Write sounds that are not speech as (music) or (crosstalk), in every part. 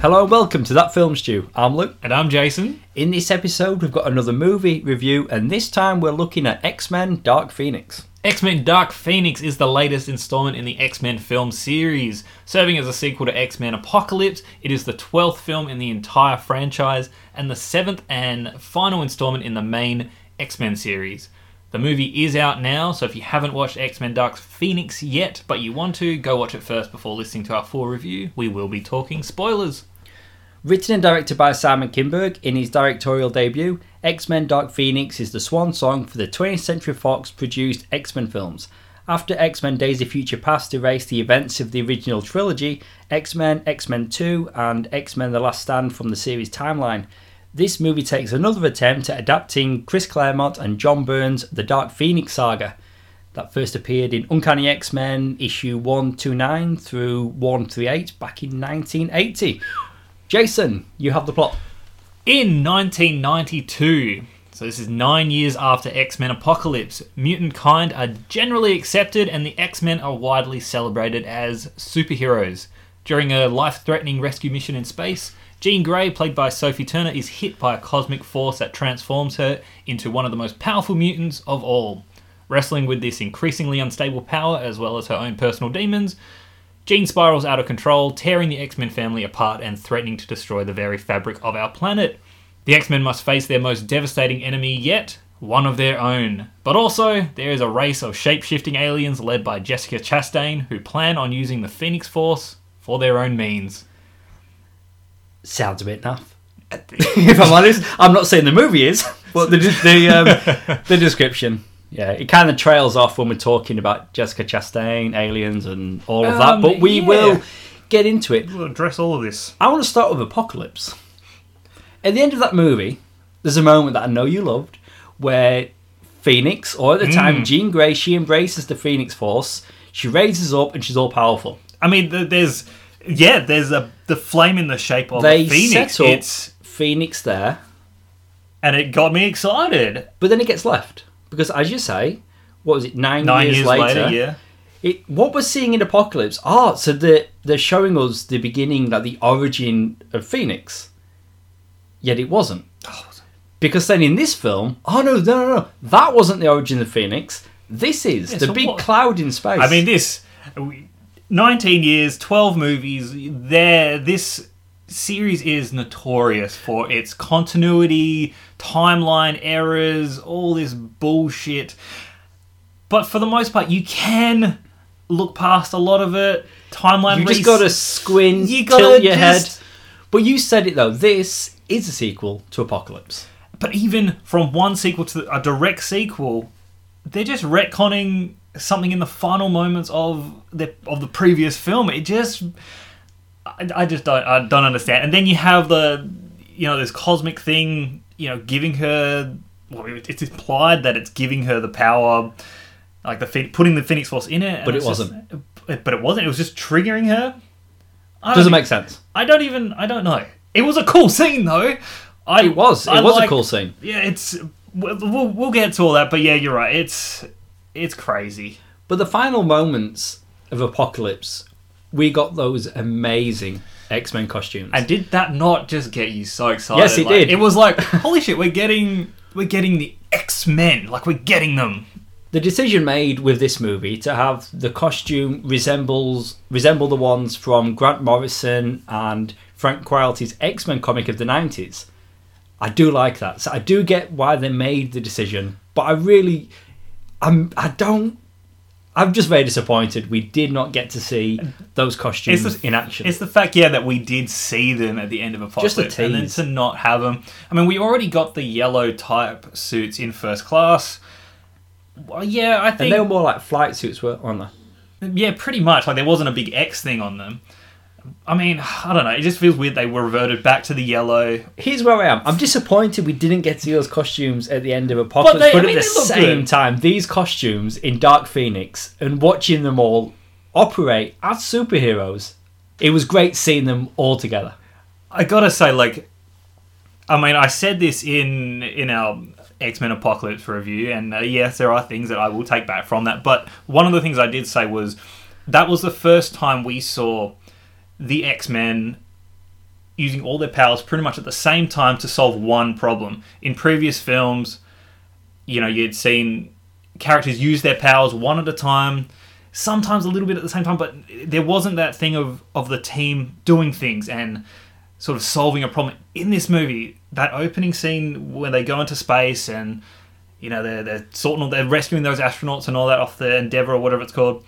Hello and welcome to That Film Stew. I'm Luke. And I'm Jason. In this episode, we've got another movie review, and this time we're looking at X Men Dark Phoenix. X Men Dark Phoenix is the latest installment in the X Men film series. Serving as a sequel to X Men Apocalypse, it is the 12th film in the entire franchise and the seventh and final installment in the main X Men series. The movie is out now, so if you haven't watched X Men Dark Phoenix yet, but you want to, go watch it first before listening to our full review. We will be talking spoilers. Written and directed by Simon Kinberg in his directorial debut, X Men Dark Phoenix is the swan song for the 20th Century Fox produced X Men films. After X Men Days of Future Past erased the events of the original trilogy, X Men, X Men 2, and X Men The Last Stand from the series timeline, this movie takes another attempt at adapting Chris Claremont and John Byrne's The Dark Phoenix saga that first appeared in Uncanny X Men issue 129 through 138 back in 1980. Jason, you have the plot. In 1992, so this is nine years after X Men Apocalypse, mutant kind are generally accepted and the X Men are widely celebrated as superheroes. During a life threatening rescue mission in space, Jean Grey, played by Sophie Turner, is hit by a cosmic force that transforms her into one of the most powerful mutants of all. Wrestling with this increasingly unstable power, as well as her own personal demons, Jean spirals out of control, tearing the X Men family apart and threatening to destroy the very fabric of our planet. The X Men must face their most devastating enemy yet, one of their own. But also, there is a race of shape shifting aliens led by Jessica Chastain who plan on using the Phoenix Force for their own means. Sounds a bit naff. (laughs) if I'm honest, I'm not saying the movie is, but the the um, (laughs) the description. Yeah, it kind of trails off when we're talking about Jessica Chastain, aliens, and all of Um, that. But we yeah. will get into it. We'll address all of this. I want to start with Apocalypse. At the end of that movie, there's a moment that I know you loved, where Phoenix, or at the time Jean Grey, she embraces the Phoenix Force. She raises up, and she's all powerful. I mean, th- there's yeah, there's a the flame in the shape of They a phoenix. set up It's Phoenix there, and it got me excited. but then it gets left because, as you say, what was it? Nine, Nine years, years, later, later, yeah. It, what we're seeing in Apocalypse, oh, so they're, they're showing us the beginning, like the origin of Phoenix. Yet oh, it wasn't. Because then in this film, oh no, no, no, no, that wasn't the origin of Phoenix. This is Yeah, the so big what- cloud in space. I mean, this 19 years, 12 movies. There, this series is notorious for its continuity, timeline errors, all this bullshit. But for the most part, you can look past a lot of it. Timeline. you just got to squint, You gotta tilt your just- head. But you said it though. This is a sequel to Apocalypse. But even from one sequel to a direct sequel, they're just retconning something in the final moments of the of the previous film. It just, I, I just don't I don't understand. And then you have the, you know, this cosmic thing, you know, giving her. Well, it's implied that it's giving her the power, like the putting the Phoenix Force in it. But it it's just- but it wasn't. It was just triggering her. I Doesn't e- make sense. I don't even. I don't know. It was a cool scene though. I It was. It I was a cool scene. yeah, it's we'll we'll get to all that, but yeah, you're right. It's it's crazy. But the final moments of Apocalypse, we got those amazing X Men costumes. And did that not just get you so excited? Yes, it Like, did. It was like, (laughs) holy shit, we're getting we're getting the X Men, like we're getting them. the decision made with this movie to have the costume resembles resemble the ones from Grant Morrison and Frank Quitely's X Men comic of the nineties. I do like that. So I do get why they made the decision, but I really, I'm I don't. I'm just very disappointed we did not get to see those costumes the- in action. It's the fact, yeah, that we did see them at the end of Apocalypse, Just a and then to not have them. I mean, we already got the yellow type suits in first class. Well, yeah, I and think they were more like flight suits, were on there. Yeah, pretty much. Like there wasn't a big X thing on them. I mean, I don't know. It just feels weird they were reverted back to the yellow. Here's where I am. I'm disappointed we didn't get to see those costumes at the end of Apocalypse, but, they- I at the same good. time, these costumes in Dark Phoenix and watching them all operate as superheroes, it was great seeing them all together. I gotta say, like, I mean, I said this in in our X Men Apocalypse review, and uh, yes, there are things that I will take back from that. But one of the things I did say was that was the first time we saw the X Men using all their powers pretty much at the same time to solve one problem. In previous films, you know, you'd seen characters use their powers one at a time, sometimes a little bit at the same time, but there wasn't that thing of, of the team doing things and sort of solving a problem. In this movie, that opening scene where they go into space and you know they're they're sorting all, they're rescuing those astronauts and all that off the Endeavour or whatever it's called.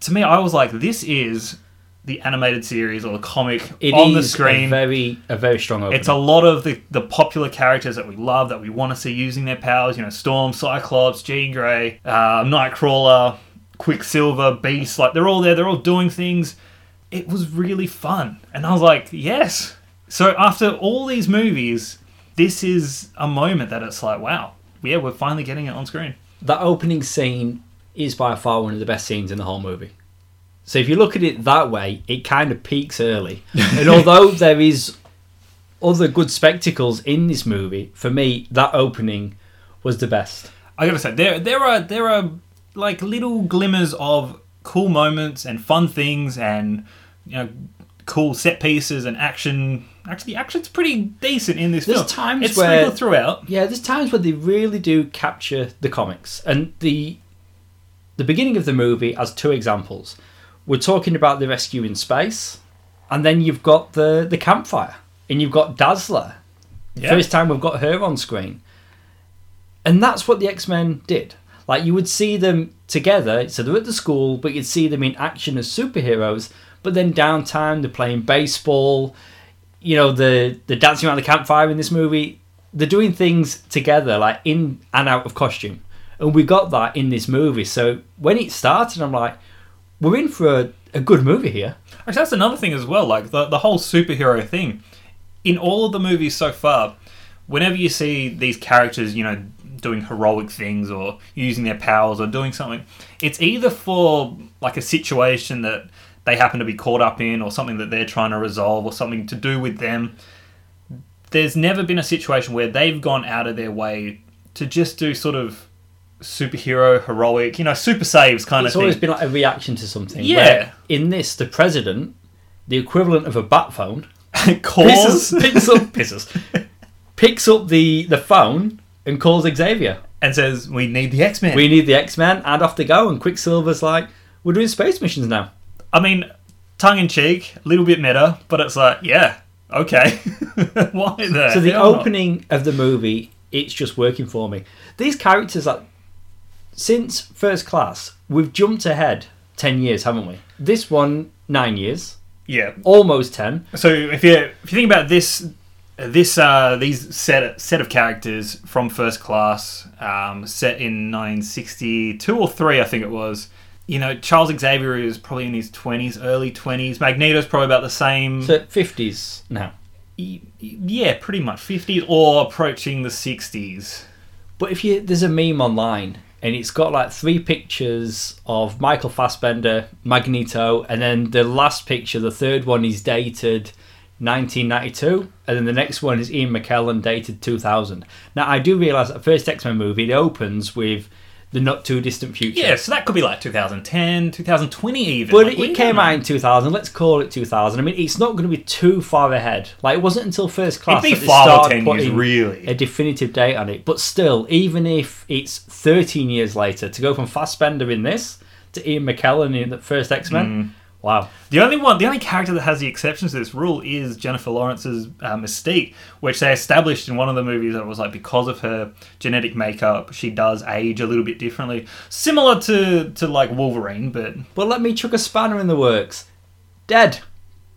To me, I was like, this is the animated series or the comic It on the screen. a very a very strong opening. It's a lot of the, the popular characters that we love, that we want to see using their powers. You know, Storm, Cyclops, Jean Grey, uh, Nightcrawler, Quicksilver, Beast. Like, they're all there. They're all doing things. It was really fun. And I was like, yes. So after all these movies, this is a moment that it's like, wow, yeah, we're finally getting it on screen. that opening scene is by far one of the best scenes in the whole movie. So if you look at it that way, it kind of peaks early. (laughs) and although there is other good spectacles in this movie, for me that opening was the best. I gotta say, there there are there are like little glimmers of cool moments and fun things and you know cool set pieces and action. Actually, the action's pretty decent in this There's film. times it's where- throughout. Yeah, there's times where they really do capture the comics, and the the beginning of the movie has two examples. We're talking about the rescue in space, and then you've got the the campfire, and you've got Dazzler. Yeah. First time we've got her on screen, and that's what the X Men did. Like you would see them together, so they're at the school, but you'd see them in action as superheroes. But then downtown, they're playing baseball. You know, the the dancing around the campfire in this movie. They're doing things together, like in and out of costume, and we got that in this movie. So when it started, I'm like, we're in for a, a good movie here. Actually, that's another thing as well. Like the the whole superhero thing. In all of the movies so far, whenever you see these characters, you know, doing heroic things or using their powers or doing something, it's either for like a situation that they happen to be caught up in or something that they're trying to resolve or something to do with them. There's never been a situation where they've gone out of their way to just do sort of superhero, heroic, you know, super saves kind of It's always been like a reaction to something. Yeah. in this, the president, the equivalent of a bat phone, (laughs) Calls pisses, picks up (laughs) pisses, picks up the the phone and calls Xavier. and says, "We need the X Men." We need the X Men, and off they go. And Quicksilver's like, "We're doing space missions now." I mean, tongue in cheek, a little bit meta, but it's like, yeah, okay. (laughs) Why the So the hell not? opening of the movie, it's just working for me. These characters, like since First Class, we've jumped ahead ten years, haven't we? This one nine years, yeah. almost ten. So if you if you think about this, this uh, these set set of characters from First Class, um, set in 1962 or three, I think it was. You know, Charles Xavier is probably in his 20s, early 20s. Magneto's probably about the same. So fifties now. Yeah, pretty much 50s or approaching the 60s. But if you there's a meme online and it's got like three pictures of Michael Fassbender, Magneto, and then the last picture, the third one is dated 1992, and then the next one is Ian McKellen dated 2000. Now I do realise that first X Men movie it opens with the not too distant future. Yeah, so that could be like 2010, 2020 even. But Like, it, we it don't came out in 2000. Let's call it 2000. I mean, it's not going to be too far ahead. Like it wasn't until first class It'd be that they five or started 10 years, really. a definitive date on it. But still, even if it's 13 years later, to go from Fassbender in this to Ian McKellen in the first X Men, Mm. Wow. The only one, the only character that has the exceptions to this rule is Jennifer Lawrence's uh, Mystique, which they established in one of the movies that was like because of her genetic makeup, she does age a little bit differently, similar to to like Wolverine, but But let me chuck a spanner in the works. Dead.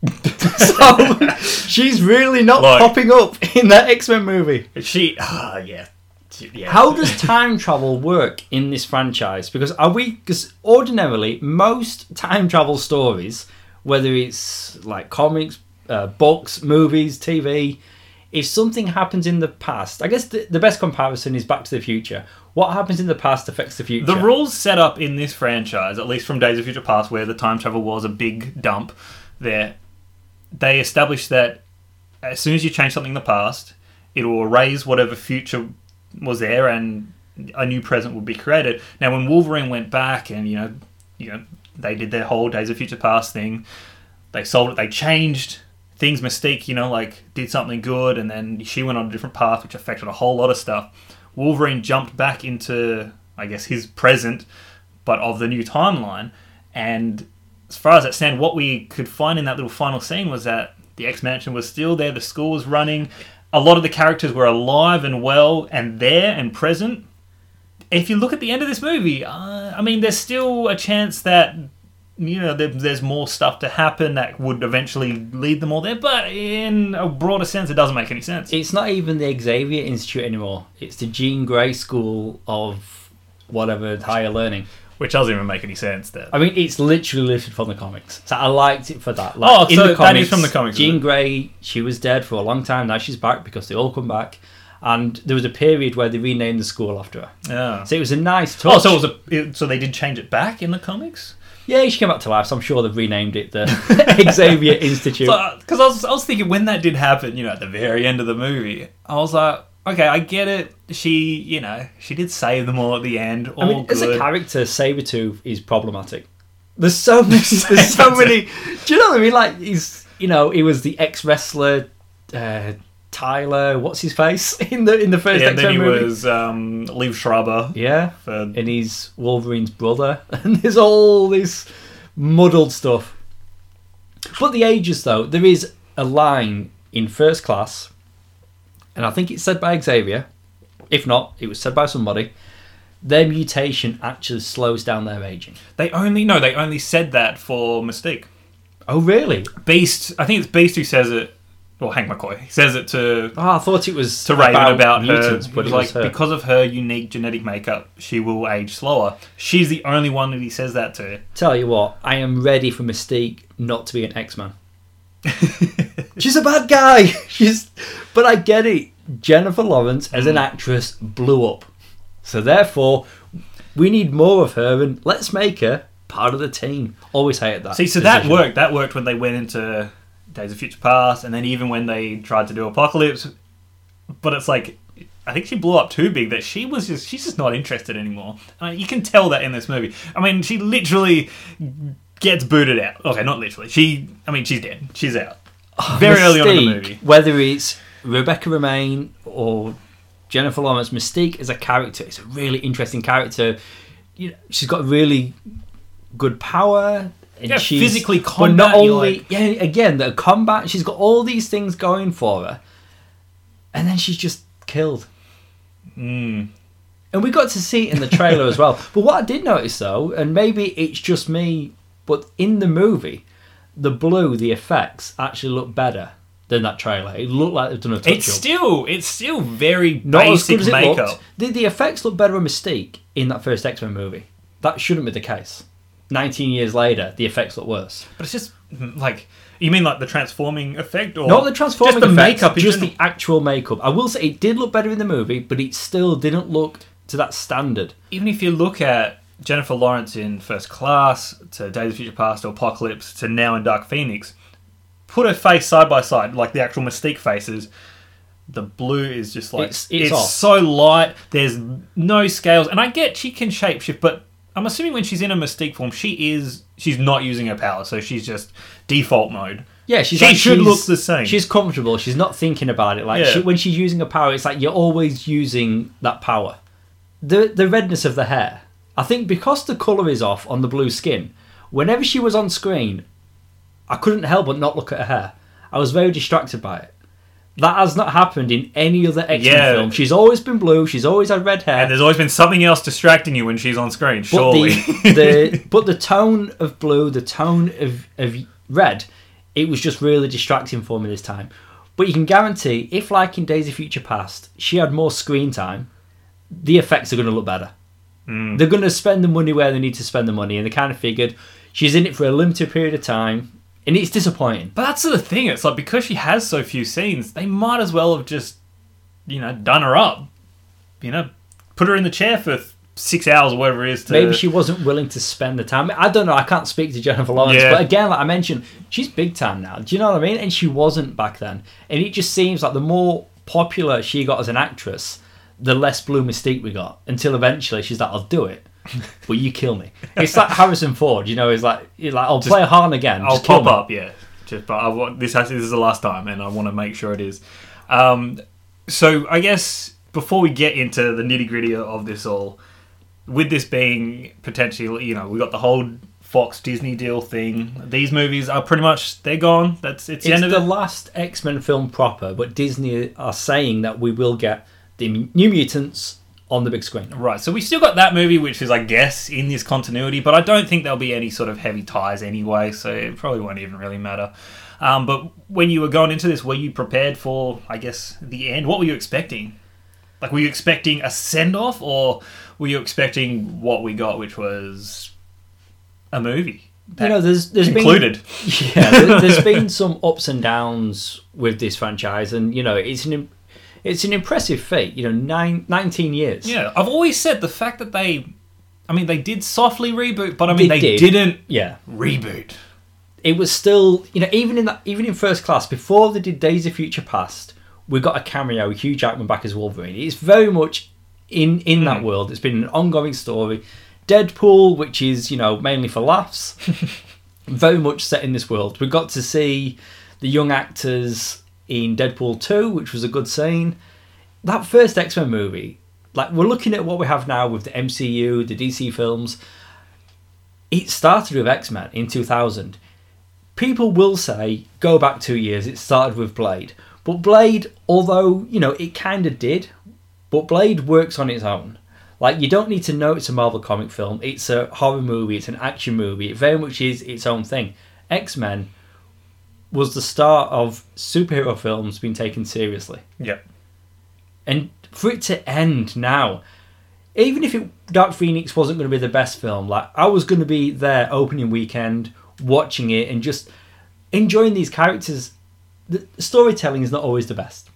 (laughs) (laughs) so she's really not popping up in that X Men movie. she, ah, yeah, She- yeah. How does time travel work in this franchise? Because are we? Because ordinarily, most time travel stories, whether it's like comics, uh, books, movies, TV, if something happens in the past, I guess the, the best comparison is Back to the Future. What happens in the past affects the future. The rules set up in this franchise, at least from Days of Future Past, where the time travel was a big dump, there, they established that as soon as you change something in the past, it will erase whatever future was there, and a new present would be created. Now, when Wolverine went back, and you know, you know, they did their whole Days of Future Past thing, they solved it. They changed things Mystique, you know, like did something good, and then she went on a different path, which affected a whole lot of stuff. Wolverine jumped back into, I guess, his present, but of the new timeline. And as far as that stand, what we could find in that little final scene was that the X Mansion was still there, the school was running, a lot of the characters were alive and well and there and present. If you look at the end of this movie, uh, I mean, there's still a chance that you know there, there's more stuff to happen that would eventually lead them all there. But in a broader sense, it doesn't make any sense. It's not even the Xavier Institute anymore. It's the Jean Grey School of whatever higher learning. Which doesn't even make any sense. There. I mean, it's literally lifted from the comics. So I liked it for that. Like, Oh, so that is from the comics, Jean? Grey, she was dead for a long time. Now she's back because they all come back. And there was a period where they renamed the school after her. Yeah. So it was a nice touch. Oh, so it was a it, so they did change it back in the comics. yeah, she came back to life. So I'm sure they've renamed it the (laughs) Xavier (laughs) Institute. Because I was I was thinking when that did happen, you know, at the very end of the movie, I was like, okay, I get it. She, you know, she did save them all at the end. All I mean, as a character, Sabretooth is problematic. There's so many. (laughs) There's so many. Do you know what I mean? Like he's, you know, he was the ex wrestler, uh, Tyler. What's his face (laughs) in the in the first yeah, and then X-Men he movie? was um, Liev Schreiber. Yeah, For, and he's Wolverine's brother, (laughs) and there's all this muddled stuff. But the ages, though, there is a line in First Class, and I think it's said by Xavier. If not, it was said by somebody. Their mutation actually slows down their aging. they only no, they only said that for Mystique. Oh, really? Beast, I think it's Beast who says it. Or Hank McCoy he says it to Oh, I thought it was to Raven about, mutants, her. but it was was like her. because of her unique genetic makeup, she will age slower. She's the only one that he says that to. Tell you what, I am ready for Mystique not to be an X Man. (laughs) She's a bad guy. (laughs) She's, but I get it. Jennifer Lawrence as Mm. an actress blew up, so therefore we need more of her, and let's make her part of the team. Always hated that. See, so that worked. That worked when they went into Days of Future Past, and then even when they tried to do Apocalypse. But it's like, I think she blew up too big that she was just she's just not interested anymore. Uh, you can tell that in this movie. I mean, she literally gets booted out. Okay, not literally. She, I mean, she's dead. She's out. Very early on in the movie. Whether it's Rebecca Romijn or Jennifer Lawrence, Mystique as a character is a really interesting character. You know, she's got really good power. And Yeah, she's, physically but combat, not only like- yeah, again the combat. She's got all these things going for her, and then she's just killed. Mm. And we got to see it in the trailer as well. (laughs) But what I did notice though, and maybe it's just me, but in the movie, the blue, the effects actually look better than that trailer. It looked like they've done a touch It's up. still, it's still very Not as basic good as it makeup. looked. The, the effects look better on Mystique in that first X Men movie. That shouldn't be the case. 19 years later, the effects look worse. But it's just mm, like you mean like the transforming effect, or Not the transforming just the effects, makeup, in just general? the actual makeup. I will say it did look better in the movie, but it still didn't look to that standard. even if you look at Jennifer Lawrence in First Class to Days of Future Past to Apocalypse to now in Dark Phoenix, put her face side by side, like the actual Mystique faces. The blue is just like It's- it's, it's so light. There's no scales, and I get she can shapeshift, but I'm assuming when she's in a Mystique form, she is she's not using her power, so she's just default mode. Yeah, she's She like- should look the same. She's comfortable. She's not thinking about it. Like Yeah. she, when she's using a power, it's like you're always using that power. The the redness of the hair. I think because the color is off on the blue skin. Whenever she was on screen, I couldn't help but not look at her hair. I was very distracted by it. That has not happened in any other X Men Yeah. film. She's always been blue. She's always had red hair. and there's always been something else distracting you when she's on screen. But Surely, (laughs) the, the (laughs) but the tone of blue, the tone of, of red, it was just really distracting for me this time. But you can guarantee, if like in Days of Future Past, she had more screen time, the effects are going to look better. Mm. They're going to spend the money where they need to spend the money, and they kind of figured she's in it for a limited period of time, and it's disappointing. But that's the thing. It's like because she has so few scenes, they might as well have just, you know, done her up. You know, put her in the chair for six hours or whatever it is. To, Maybe she wasn't willing to spend the time. I don't know. I can't speak to Jennifer Lawrence, Yeah. but again, like I mentioned, she's big time now. Do you know what I mean? And she wasn't back then. And it just seems like the more popular she got as an actress, the less blue mystique we got. Until eventually she's like, "I'll do it, but you kill me." It's like Harrison Ford. You know, he's like, he's like, "I'll play Han again. I'll just pop me." up. Yeah, Just, but I want this has this is the last time, and I want to make sure it is. Um, so I guess before we get into the nitty gritty of this all, with this being potentially, you know, we got the whole Fox Disney deal thing. These movies are pretty much they're gone. That's it's the It's end of the it. last X Men film proper, but Disney are saying that we will get the New Mutants on the big screen. Right, so we've still got that movie, which is, I guess, in this continuity, but I don't think there'll be any sort of heavy ties anyway, so it probably won't even really matter. Um, but when you were going into this, were you prepared for, I guess, the end? What were you expecting? Like, were you expecting a send off, or were you expecting what we got, which was a movie? You know, there's there's included. been (laughs) yeah, there- there's been some ups and downs with this franchise, and you know, it's an it's an impressive feat. You know, nine, 19 years. Yeah, I've always said the fact that they, I mean, they did softly reboot, but I mean, They they, did. didn't yeah. reboot. it was still you know even in that even in first class before they did Days of Future Past, we got a cameo, Hugh Jackman back as Wolverine. It's very much in in that hmm. world. It's been an ongoing story. Deadpool, which is you know mainly for laughs, (laughs) very much set in this world. We got to see the young actors in Deadpool two, which was a good scene. That first X Men movie, like we're looking at what we have now with the MCU, the DC films. It started with X Men in 2000 people will say go back two years it started with blade but blade although you know it kind of did but blade works on its own like you don't need to know it's a marvel comic film it's a horror movie it's an action movie it very much is its own thing x-men was the start of superhero films being taken seriously. Yep. and for it to end now even if it, dark phoenix wasn't going to be the best film like i was going to be there opening weekend watching it and just enjoying these characters. The storytelling is not always the best.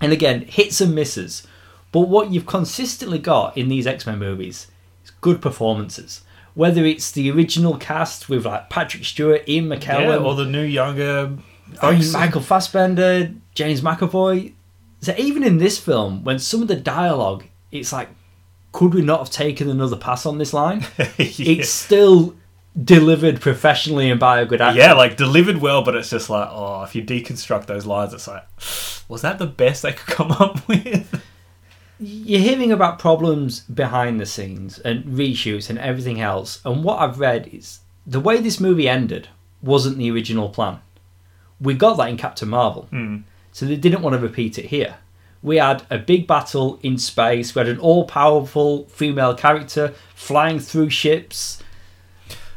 And again hits and misses. But what you've consistently got in these x-men movies is good performances whether it's the original cast with like patrick stewart ian Yeah, or the new younger. I. Michael Fassbender, James McAvoy. So even in this film, when some of the dialogue, it's like, could we not have taken another pass on this line? (laughs) Yeah. It's still delivered professionally and by a good actor. Yeah, like delivered well, but it's just like, oh, if you deconstruct those lines, it's like, was that the best they could come up (laughs) with? You're hearing about problems behind the scenes and reshoots and everything else. And what I've read is the way this movie ended wasn't the original plan. We got that in Captain Marvel. Hmm. So they didn't want to repeat it here. We had a big battle in space. We had an all powerful female character flying through ships.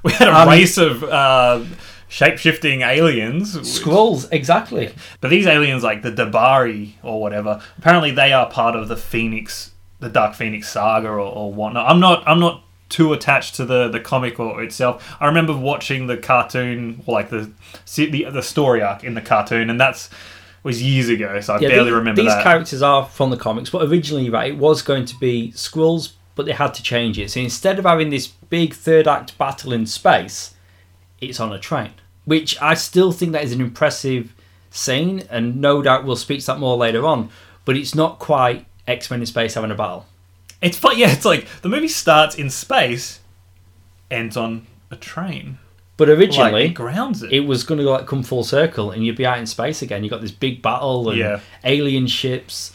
We had a Um, race of uh, shape shifting aliens. Skrulls, exactly. But these aliens, like the D'Bari or whatever, apparently they are part of the Phoenix, the Dark Phoenix saga or, or whatnot. I'm not, I'm not too attached to the the comic or itself. I remember watching the cartoon, or like the the the story arc in the cartoon, and that's was years ago, so I Yeah, barely the- remember these that. characters are from the comics, but originally, right, it was going to be Skrulls, but they had to change it. So instead of having this big third act battle in space, it's on a train, which I still think that is an impressive scene, and no doubt we'll speak to that more later on. But it's not quite X Men in space having a battle. It's fun. (laughs) Yeah, it's like the movie starts in space, ends on a train. But originally, like, it grounds it. it was going to like come full circle and you'd be out in space again. You got this big battle and Yeah. alien ships,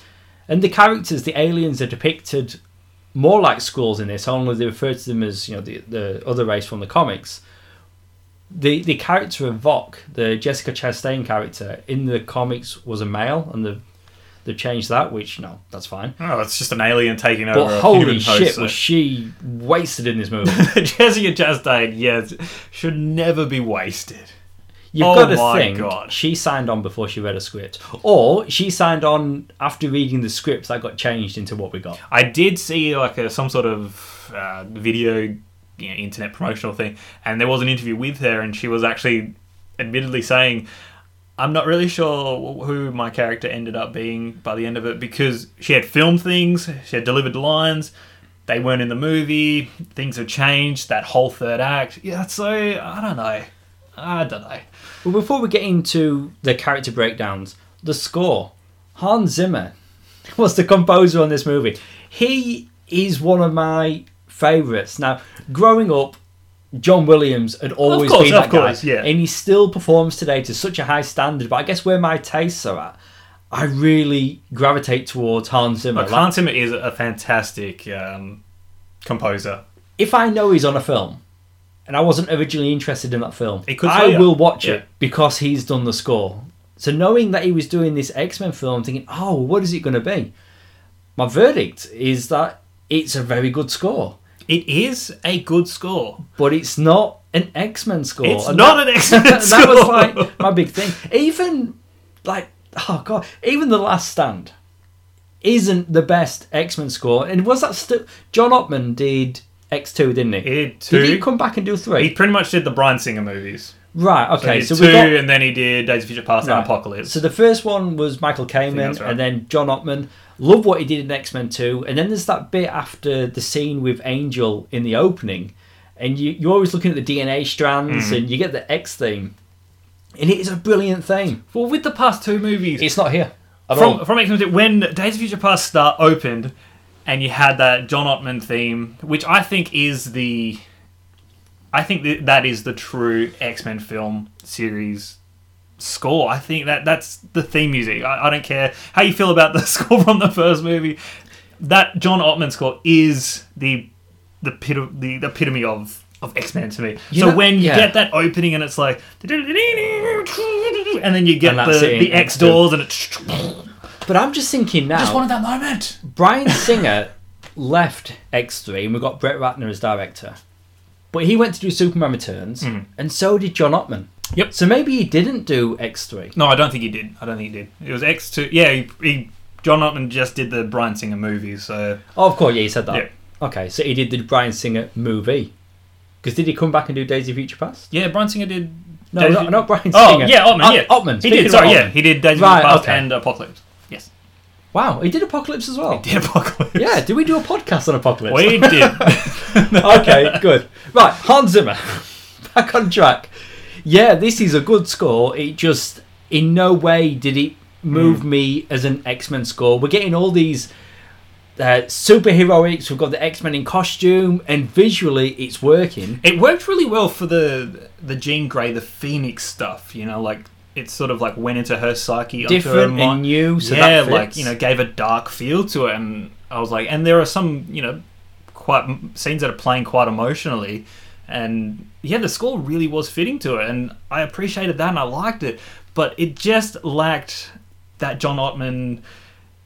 and the characters, the aliens, are depicted more like Skrulls in this. Only they refer to them as you know the the other race from the comics. The the character of Vuk, the Jessica Chastain character in the comics, was a male, and the they've changed that, which no, that's fine. Oh, it's just an alien taking over But a holy human host. shit, so- was she wasted in this movie? (laughs) Jessica Chastain, yes, should never be wasted. You've Oh got to think God. she signed on before she read a script, or she signed on after reading the script that got changed into what we got. I did see like a, some sort of uh, video, you know, internet promotional thing, and there was an interview with her, and she was actually, admittedly saying, "I'm not really sure who my character ended up being by the end of it because she had filmed things, she had delivered lines." They weren't in the movie. Things have changed. That whole third act. Yeah, so I don't know. I don't know. But before we get into the character breakdowns, the score, Hans Zimmer (laughs) was the composer on this movie. He is one of my favourites. Now, growing up, John Williams had always course, been that course, guy, yeah. and he still performs today to such a high standard. But I guess where my tastes are at, I really gravitate towards Hans Zimmer. Hans Zimmer is a fantastic um, composer. if I know he's on a film, and I wasn't originally interested in that film, I will watch Yeah. it because he's done the score. So knowing that he was doing this X Men film, thinking, oh, what is it going to be? My verdict is that it's a very good score, It is a good score. but it's not an X Men score. It's And not that- an (laughs) X-Men score. that score. was like my big thing. Even like, oh god, even the Last Stand isn't the best X Men score. And was that still John Ottman did X two, didn't he? He. Did he come back and do three? He pretty much did the Bryan Singer movies. Right. So Okay. So, we two, got and then he did Days of Future Past Right. and Apocalypse. so the first one was Michael Kamen, right. and then John Ottman. Love what he did in X Men Two, and then there's that bit after the scene with Angel in the opening, and you you're always looking at the DNA strands, Mm. and you get the X theme, and it is a brilliant theme. well, with the past two movies, It's not here at from all. from X Men Two, when Days of Future Past start opened, and you had that John Ottman theme, which I think is the, I think that that is the true X Men film series score. I think that that's the theme music. I, I don't care how you feel about the (laughs) score from the first movie. That John Ottman score is the the pit the, the epitome of of X Men to me. You so know- when you yeah. get that opening and it's like, and then you get the, the X doors and it. But I'm just thinking now. Just wanted that moment. Bryan Singer left X3 and we got Brett Ratner as director. But he went to do Superman Returns, hmm. and so did John Ottman. Yep. So maybe he didn't do X3. No, I don't think he did. I don't think he did. It was X two. Yeah, he, he John Ottman just did the Bryan Singer movies. So Oh, of course, yeah, he said that. Yeah. Okay, so he did the Bryan Singer movie. Because did he come back and do Days of Future Past? yeah, Bryan Singer did. No, Days not, not Brian Oh yeah, Ottman. Yeah, Ottman. He did. Sorry, Ottman. yeah, he did Days of Right, Future Past okay. and Apocalypse. Wow, he did Apocalypse as well. he did Apocalypse. Yeah, did we do a podcast on Apocalypse? we did. (laughs) (laughs) okay, good. Right, Hans Zimmer. (laughs) Back on track. Yeah, this is a good score. It just, in no way did it move Hmm. me as an X Men score. We're getting all these uh, superheroics. We've got the X Men in costume, and visually it's working. It worked really well for the the Jean Grey, the Phoenix stuff. You know, like it sort of like went into her psyche, her Different mind. and new. So yeah, that like you know, gave a dark feel to it, and I was like, and there are some you know, quite scenes that are playing quite emotionally, and yeah, the score really was fitting to it, and I appreciated that, and I liked it, but it just lacked that John Ottman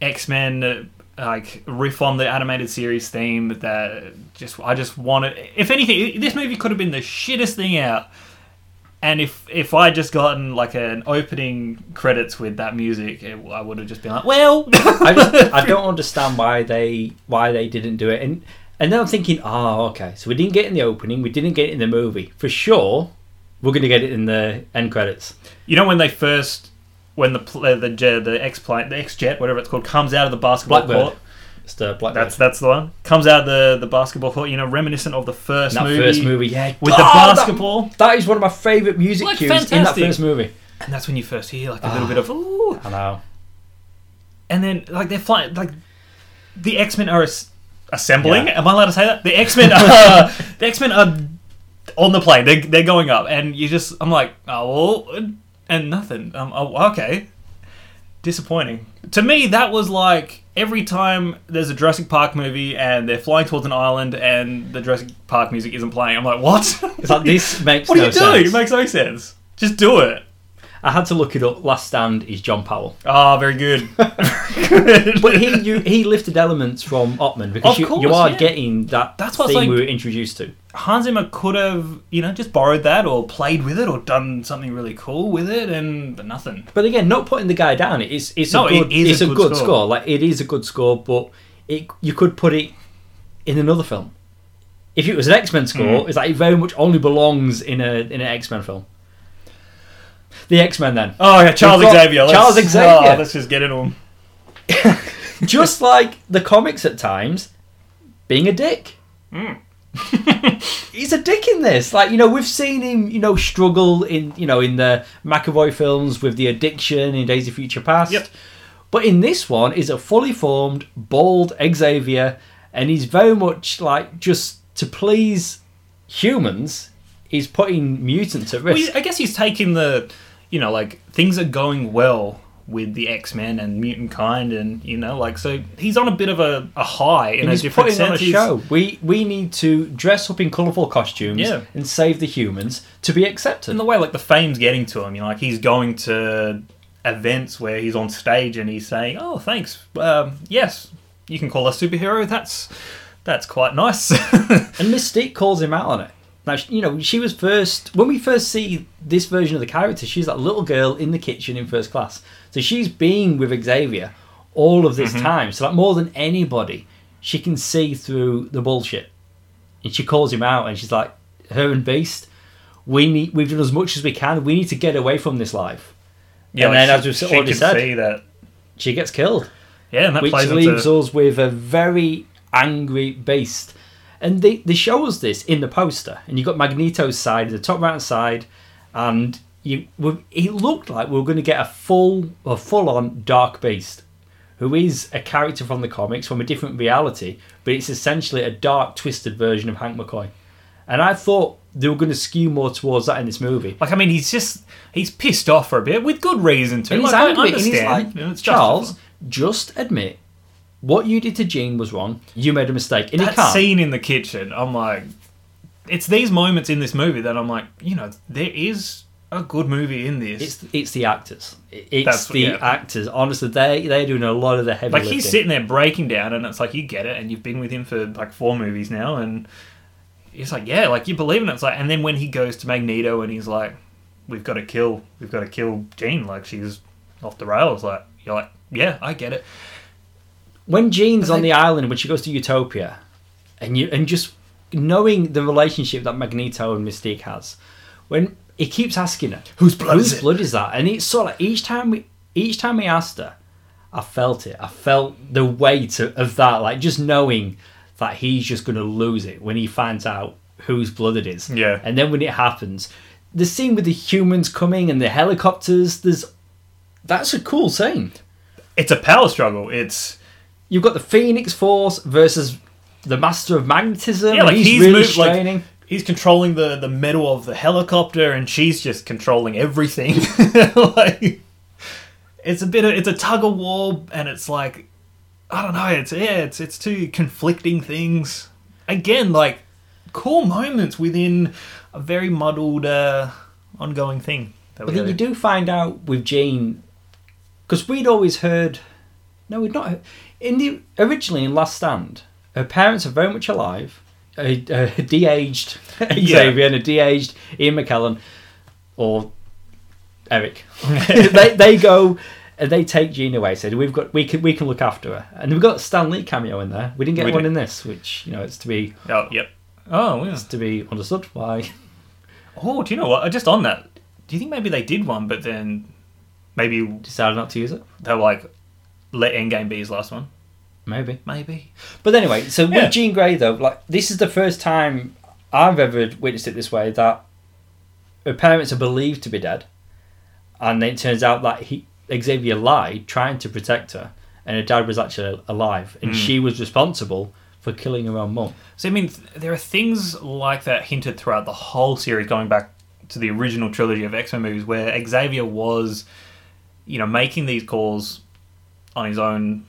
X Men. Uh, like riff on the animated series theme that just I just wanted. If anything, this movie could have been the shittest thing out, and if if I just gotten like an opening credits with that music, it, I would have just been like, well, (laughs) I just I don't understand why they why they didn't do it. And and then I'm thinking, oh, okay, so we didn't get it in the opening, we didn't get it in the movie. For sure, we're going to get it in the end credits. you know when they first when the uh, the the X plane, the X jet, whatever it's called, comes out of the basketball Blackbird. court. It's the Blackbird. That's that's the one. Comes out the the basketball court. You know, reminiscent of the first that movie. first movie, yeah. with the Oh, that- basketball. That, is one of my favourite music Like, cues in that fantastic. first movie. and that's when you first hear like a Ah. little bit of ooh, I know. and then like they're flying like the X Men are as- assembling. Yeah. Am I allowed to say that? The X Men are (laughs) the X Men are on the plane. They're they're going up, and you just I'm like oh well, and nothing. Um, oh, okay, disappointing. To me, that was like every time there's a Jurassic Park movie and they're flying towards an island and the Jurassic Park music isn't playing. I'm like, what? It's like this (laughs) makes what are no you doing? sense. It makes no sense. Just do it. I had to look it up. Last Stand is John Powell, Ah, very good. good. (laughs) but he you, he lifted elements from Ottman because Of you, course, you are yeah. getting that That's what's theme like- we were introduced to. Hans Zimmer could have, you know, just borrowed that or played with it or done something really cool with it, and but nothing. But again, not putting the guy down. It's it's No, a good is it's a good score. Like it is a good score, but it you could put it in another film. If it was an X Men score, Mhm. it's like it very much only belongs in a in an X Men film. The X Men then, Oh yeah, Charles got Xavier. Let's, Charles Xavier. oh, let's just get into him. (laughs) (laughs) just like the comics at times, being a dick. Mm. (laughs) He's a dick in this. Like you know, we've seen him, you know, struggle in you know in the McAvoy films with the addiction in Days of Future Past. Yep. But in this one, is a fully formed, bald Xavier, and he's very much like just to please humans. He's putting mutants at risk. he- I guess he's taking the, you know, like things are going well with the X Men and mutant kind, and you know, like so he's on a bit of a, a high in And a he's different putting on a sense. Show. We we need to dress up in colourful costumes Yeah. and save the humans to be accepted. In the way like the fame's getting to him, you know, like he's going to events where he's on stage and he's saying, "Oh, thanks, um, yes, you can call us superhero. That's that's quite nice." (laughs) And Mystique calls him out on it. Now, you know, she was first when we first see this version of the character. She's that little girl in the kitchen in first class. So she's been with Xavier all of this mm-hmm. time. So, like more than anybody, she can see through the bullshit. And she calls him out, and she's like, "Her and Beast, we need. We've done as much as we can. We need to get away from this life." yeah, And like, then, as we've she already can said- that. She gets killed. Yeah, and that which leaves into us with a very angry beast. And they, they show us this in the poster, and you've got Magneto's side, at the top right side, and you it looked like we were going to get a full a full on Dark Beast, who is a character from the comics from a different reality, but it's essentially a dark, twisted version of Hank McCoy. And I thought they were going to skew more towards that in this movie. Like, I mean, he's just he's pissed off for a bit with good reason too. He's like, I angry, and understand. he's like, you know, it's Charles, just admit what you did to Jean was wrong. You made a mistake, and he that scene in the kitchen, I'm like, it's these moments in this movie that I'm like, you know, there is a good movie in this. It's it's the actors. It's That's- the yeah. actors. Honestly, they they're doing a lot of the heavy like lifting. he's sitting there breaking down, and it's like you get it, and you've been with him for like four movies now, and it's like yeah, like you believe in it. It's like, and then when he goes to Magneto, and he's like, we've got to kill, we've got to kill Jean, like she's off the rails. Like you're like, yeah, I get it. When Jean's on the island when she goes to Utopia, and you and just knowing the relationship that Magneto and Mystique has, when he keeps asking her, Whose blood whose is blood is that? And it's sort of like each time we each time he asked her, I felt it. I felt the weight of, of that, like just knowing that he's just going to lose it when he finds out whose blood it is. Yeah. And then when it happens, the scene with the humans coming and the helicopters, there's that's a cool scene. It's a power struggle. It's You've got the Phoenix Force versus the Master of Magnetism. Yeah, like he's, he's, really moved straining. like he's controlling the the metal of the helicopter, and she's just controlling everything. (laughs) (laughs) like it's a bit of it's a tug of war, and it's like I don't know. It's yeah, it's it's two conflicting things. Again, like cool moments within a very muddled uh, ongoing thing. That but then you do find out with Jane, because we'd always heard. No, we'd not. heard- In the originally in Last Stand, her parents are very much alive. A, a de-aged (laughs) Xavier and a de-aged Ian McKellen, or Eric. (laughs) (laughs) they they go and they take Jean away. Said we've got we can we can look after her, and we've got Stan Lee cameo in there. We didn't get We one did. in this, which you know it's to be Oh, yep. Oh, yeah. it's to be understood why. Oh, do you know what? Uh, just on that, do you think maybe they did one, but then maybe decided not to use it. they were like, let Endgame be his last one? Maybe. Maybe. But anyway, so Yeah. with Jean Grey though, like this is the first time I've ever witnessed it this way that her parents are believed to be dead, and then it turns out that he Xavier lied trying to protect her, and her dad was actually alive, and Mm. she was responsible for killing her own mum. So I mean, th- there are things like that hinted throughout the whole series, going back to the original trilogy of X Men movies, where Xavier was, you know, making these calls on his own,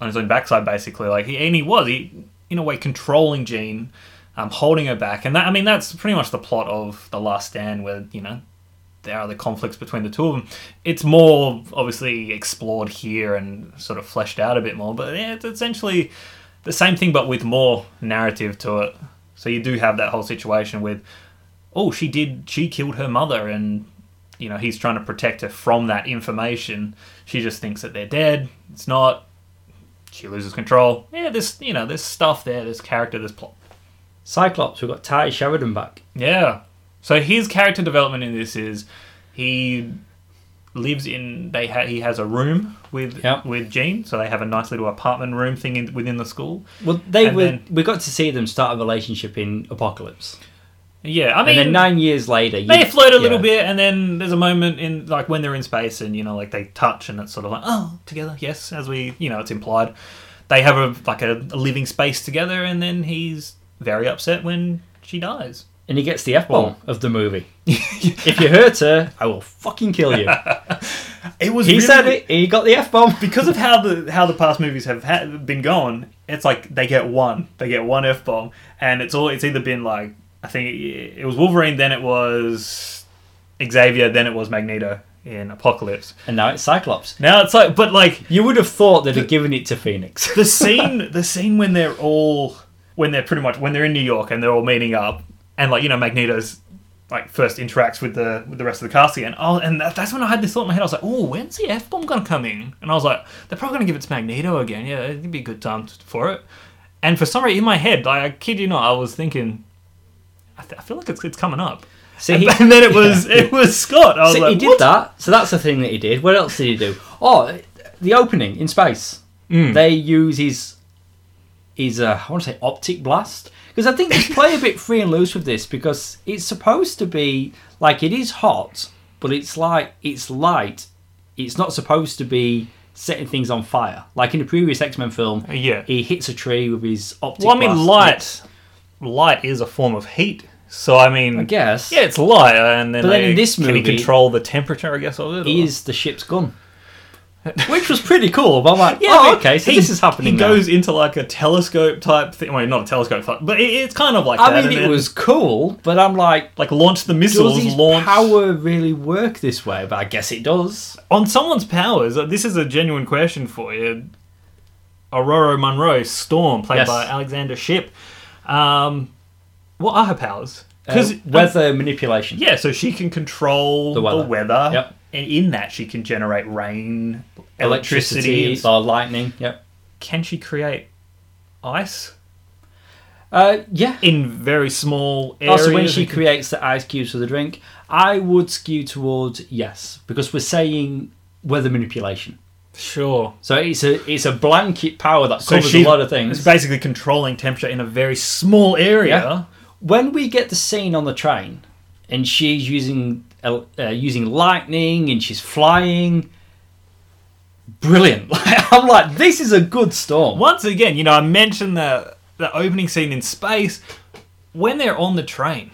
on his own backside, basically. Like, he, and he was, he, in a way, controlling Jean, um, holding her back, and that I mean, that's pretty much the plot of The Last Stand, where you know. There are the conflicts between the two of them. It's more obviously explored here and sort of fleshed out a bit more, but yeah, it's essentially the same thing but with more narrative to it. So you do have that whole situation with, oh, she did, she killed her mother, and you know he's trying to protect her from that information. She just thinks that they're dead. It's not. She loses control. Yeah, there's you know there's stuff there. There's character. There's plot. Cyclops, we've got Tye Sheridan back. Yeah. So his character development in this is he lives in they ha- he has a room with Yep. with Jean, so they have a nice little apartment room thing in, within the school. Well, they And were. then- we got to see them start a relationship in Apocalypse, Yeah, I mean, and then nine years later, they float a little yeah. bit, and then there's a moment in like when they're in space, and you know, like they touch, and it's sort of like oh, together, yes, as we, you know, it's implied. They have a like a, a living space together, and then he's very upset when she dies. and he gets the F bomb of the movie. (laughs) if you hurt her, I will fucking kill you. (laughs) It was He really- said it. He got the F bomb. (laughs) because of how the how the past movies have ha- been going. It's like they get one, they get one f bomb, and it's all it's either been like I think it, it was Wolverine, then it was Xavier, then it was Magneto in Apocalypse. And now it's Cyclops. Now it's like, but like You would have thought they'd have given it to Phoenix. (laughs) the scene, the scene when they're all when they're pretty much when they're in New York and they're all meeting up, and like you know Magneto's like first interacts with the with the rest of the cast again. Oh, and that, that's when I had this thought in my head. I was like, oh, when's the f bomb gonna come in? And I was like, they're probably gonna give it to Magneto again. Yeah, it'd be a good time for it. And for some reason in my head, like, I kid you not, I was thinking, I, th- I feel like it's, it's coming up. See, and, he- (laughs) and then it was it was Scott. I was So like, he did what? that. So that's the thing that he did. What else did he do? Oh, the opening in space. Mm. They use his his uh, I want to say optic blast because I think they (laughs) play a bit free and loose with this because it's supposed to be like it is hot, but it's like it's light. It's not supposed to be setting things on fire like in the previous X Men film. Yeah. he hits a tree with his optic. Well, I mean, light light is a form of heat. So I mean, I guess. Yeah, it's light, and then, But then they- in this can he control the temperature? I guess of it. or- is the ship's gun, which was pretty cool. But I'm like, (laughs) Yeah, oh, okay, so he- this is happening. He now. goes into like a telescope type thing. Well, not a telescope, but it, it's kind of like I that. mean, it was cool, but I'm like, like launch the does missiles, his launch power really work this way? But I guess it does. on someone's powers. uh, This is a genuine question for you. Ororo Munroe, Storm, played Yes. by Alexandra Shipp. Um, what are her powers? Because Because weather manipulation. Yeah, so she can control The the weather. weather. Yep. And in that, she can generate rain, electricity, electricity. or lightning. Yep. Can she create ice Uh, yeah. in very small areas? Also, when she creates the ice cubes for the drink, I would skew towards yes, because we're saying weather manipulation. sure. So it's a it's a blanket power that covers a lot of things. It's basically controlling temperature in a very small area. Yeah. When we get the scene on the train and she's using uh, uh, using lightning and she's flying brilliant (laughs) i'm like this is a good storm Once again, you know, I mentioned the the opening scene in space when they're on the train.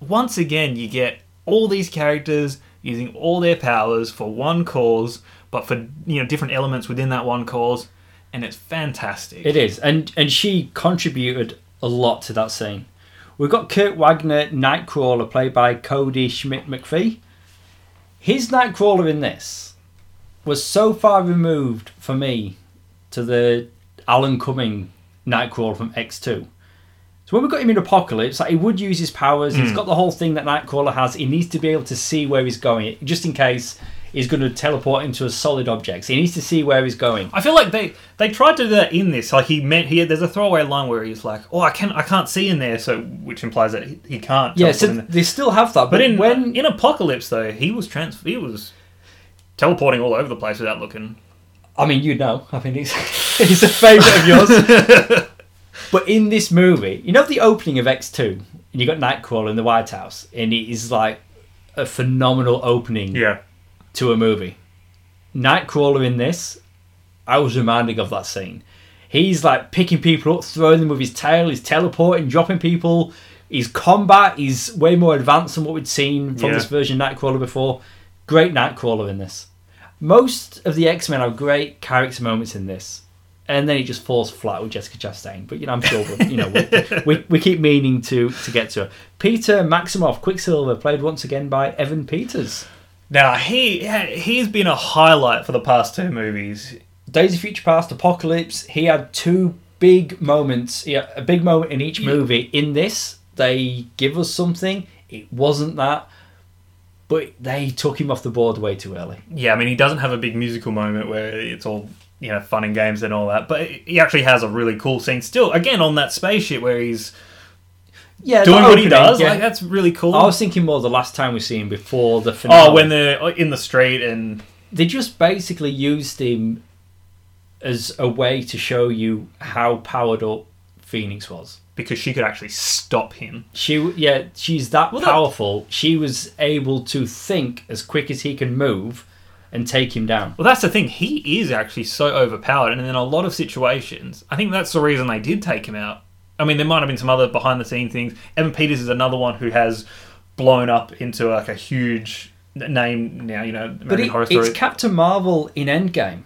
Once again, you get all these characters using all their powers for one cause, but for you know different elements within that one cause, and it's fantastic. it is and and she contributed a lot to that scene we've got kurt wagner nightcrawler played by kodi smit-mcphee his nightcrawler in this was so far removed for me to the alan cumming nightcrawler from x2 So when we got him in Apocalypse, like, he would use his powers. He's hmm. got the whole thing that Nightcrawler has. He needs to be able to see where he's going, just in case he's going to teleport into a solid object. So he needs to see where he's going. I feel like they they tried to do that in this. Like he meant he there's a throwaway line where he's like, "Oh, I can I can't see in there," so which implies that he, he can't. Yeah, so they still have that. But in when in Apocalypse though, he was trans he was teleporting all over the place without looking. I mean, you know, I mean, he's, he's (laughs) a favourite of yours. (laughs) but in this movie, you know the opening of X2, and you got Nightcrawler in the White House, and it is like a phenomenal opening Yeah. To a movie. Nightcrawler in this, I was reminded of that scene. He's like picking people up, throwing them with his tail, he's teleporting, dropping people. His combat is way more advanced than what we'd seen from Yeah. this version of Nightcrawler before. Great Nightcrawler in this. Most of the X Men have great character moments in this, and then it just falls flat with Jessica Chastain. But you know, I'm sure we'll, you know we, (laughs) we, we keep meaning to to get to her. Peter Maximoff, Quicksilver, played once again by Evan Peters. Now he he's been a highlight for the past two movies. Days of Future Past, Apocalypse, he had two big moments, yeah, a big moment in each movie. In this, they give us something. It wasn't that, but they took him off the board way too early. Yeah, I mean he doesn't have a big musical moment where it's all you know fun and games and all that, but he actually has a really cool scene still. Again on that spaceship where he's Yeah, doing the what he opening, does, yeah. like that's really cool. I was thinking more the last time we see him before the oh, finale. oh, when they're uh, in the street and they just basically used him as a way to show you how powered up Phoenix was. because she could actually stop him. She, yeah, she's that Well, that- powerful. She was able to think as quick as he can move and take him down. Well, that's the thing. He is actually so overpowered, and in a lot of situations, I think that's the reason they did take him out. I mean, there might have been some other behind the scene things. Evan Peters is another one who has blown up into like a huge name now. You know, But it, Horror it's Captain Marvel in Endgame.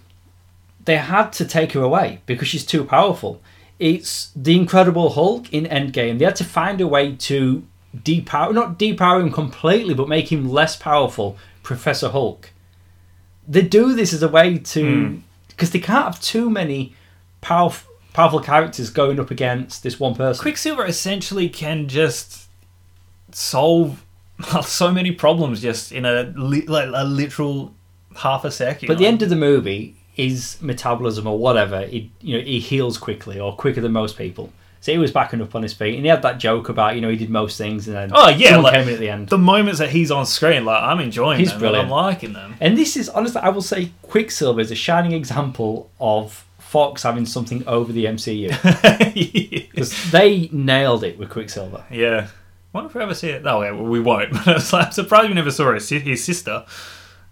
They had to take her away because she's too powerful. It's the Incredible Hulk in Endgame. They had to find a way to depower, not depower him completely, but make him less powerful. Professor Hulk. They do this as a way to hmm. because they can't have too many powerful powerful characters going up against this one person. Quicksilver essentially can just solve (laughs) so many problems just in a li- like a literal half a second. But the end of the movie, his metabolism or whatever, he you know he heals quickly or quicker than most people. So he was backing up on his feet, and he had that joke about you know he did most things, and then Oh, yeah, like- came in at the end. the moments that he's on screen, like I'm enjoying He's them. brilliant. I'm liking them. And this is honestly, I will say, Quicksilver is a shining example of Fox having something over the MCU (laughs) because they nailed it with Quicksilver. yeah. Wonder if we ever see it. No, yeah, we won't. (laughs) But I'm surprised we never saw his, his sister.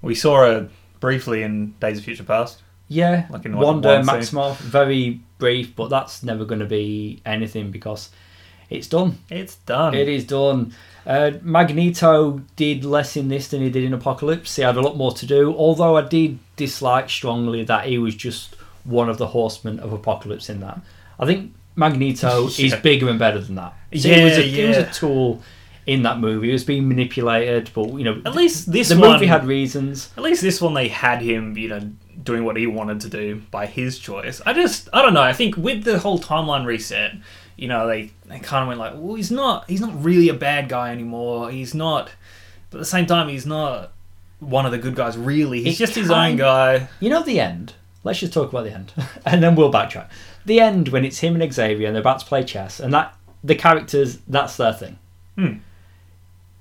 We saw her briefly in Days of Future Past. Yeah, Like in, like, Wanda one scene. Maximoff, very brief, but that's never going to be anything because it's done. It's done. It is done. Uh, Magneto did less in this than he did in Apocalypse. He had a lot more to do, although I did dislike strongly that he was just one of the horsemen of Apocalypse in that. I think Magneto (laughs) is bigger and better than that. So he, was a, Yeah, he was a tool in that movie. He was being manipulated, but you know, At least this the one, movie had reasons. At least this one, they had him, you know, doing what he wanted to do by his choice. I just, I don't know. I think with the whole timeline reset, you know, they, they kind of went like, well, he's not, he's not really a bad guy anymore. He's not, but at the same time, he's not one of the good guys. Really, he's It just his own guy. You know the end. Let's just talk about the end, (laughs) and then we'll backtrack. The end when it's him and Xavier and they're about to play chess, and that the characters that's their thing. Hmm.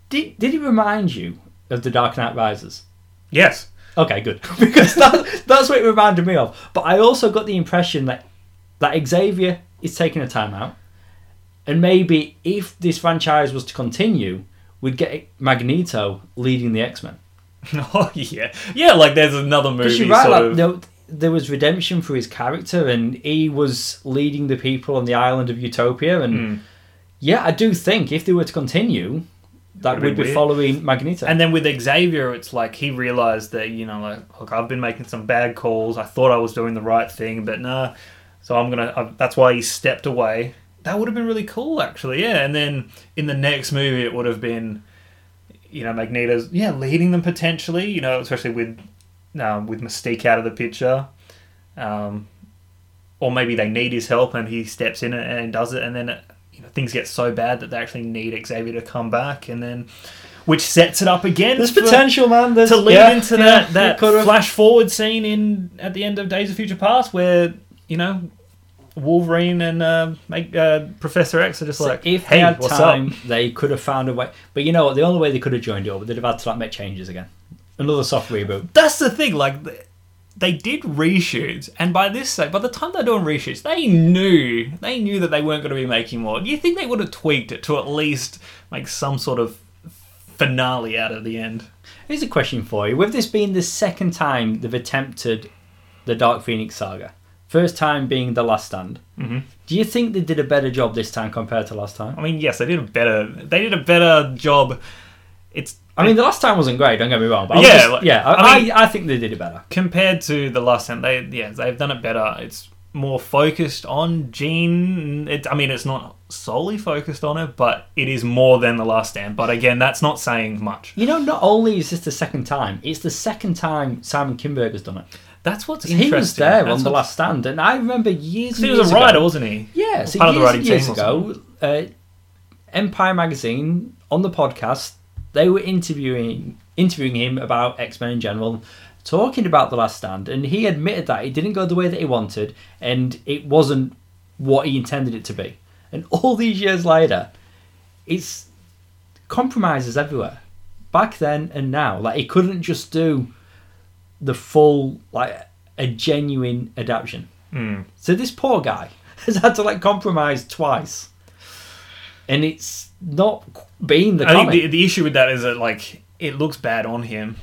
Did did it remind you of the Dark Knight Rises? Yes. Okay, good (laughs) because that, that's what it reminded me of. But I also got the impression that that Xavier is taking a time out, and maybe if this franchise was to continue, we'd get Magneto leading the X Men. (laughs) Oh yeah, yeah. Like there's another movie. Right, sort like, of, there, was redemption for his character, and he was leading the people on the island of Utopia. And Hmm. yeah, I do think if they were to continue, that would be weird. following Magneto. And then with Xavier, it's like he realized that you know, like, look, I've been making some bad calls. I thought I was doing the right thing, but nah. So I'm gonna. I, that's why he stepped away. That would have been really cool, actually. Yeah. And then in the next movie, it would have been, you know, Magneto's yeah leading them potentially. You know, especially with, um, with Mystique out of the picture. Um, or maybe they need his help and he steps in and does it, and then it, you know things get so bad that they actually need Xavier to come back, and then which sets it up again. There's for- potential, man. There's, to lead yeah, into yeah, that that flash forward scene in at the end of Days of Future Past, where you know Wolverine and uh, make, uh, Professor X are just So like, if hey, they had time, up? they could have found a way. But you know what? The only way they could have joined up, they'd have had to like make changes again. Another soft reboot. That's the thing. Like they did reshoots, and by this stage, by the time they're doing reshoots, they knew they knew that they weren't going to be making more. Do you think they would have tweaked it to at least make some sort of finale out of the end? Here's a question for you: With this being the second time they've attempted the Dark Phoenix saga, first time being the Last Stand, Mhm. do you think they did a better job this time compared to last time? I mean, yes, they did a better. They did a better job. It's I mean, the last time wasn't great. Don't get me wrong, but Yeah, just- like- yeah, I, I I, mean- I think they did it better. compared to the last time they yeah they've done it better it's more focused on Jean. it, I mean it's not solely focused on it but it is more than the last stand but again that's not saying much You know, not only is this the second time, it's the second time Simon Kinberg has done it. that's what's He interesting was there That's on the Last Stand, and I remember years. He years was a ago- writer wasn't he Yeah, so part of the years writing years team ago, uh, Empire magazine on the podcast, they were interviewing interviewing him about X Men in general, talking about the Last Stand, and he admitted that it didn't go the way that he wanted, and it wasn't what he intended it to be. And (laughs) all these years later, it's compromises everywhere. Back then and now, like he couldn't just do the full like a genuine adaptation. Hmm. So this poor guy (laughs) has had to like compromise twice, and it's not been the I think the, the issue with that is that like it looks bad on him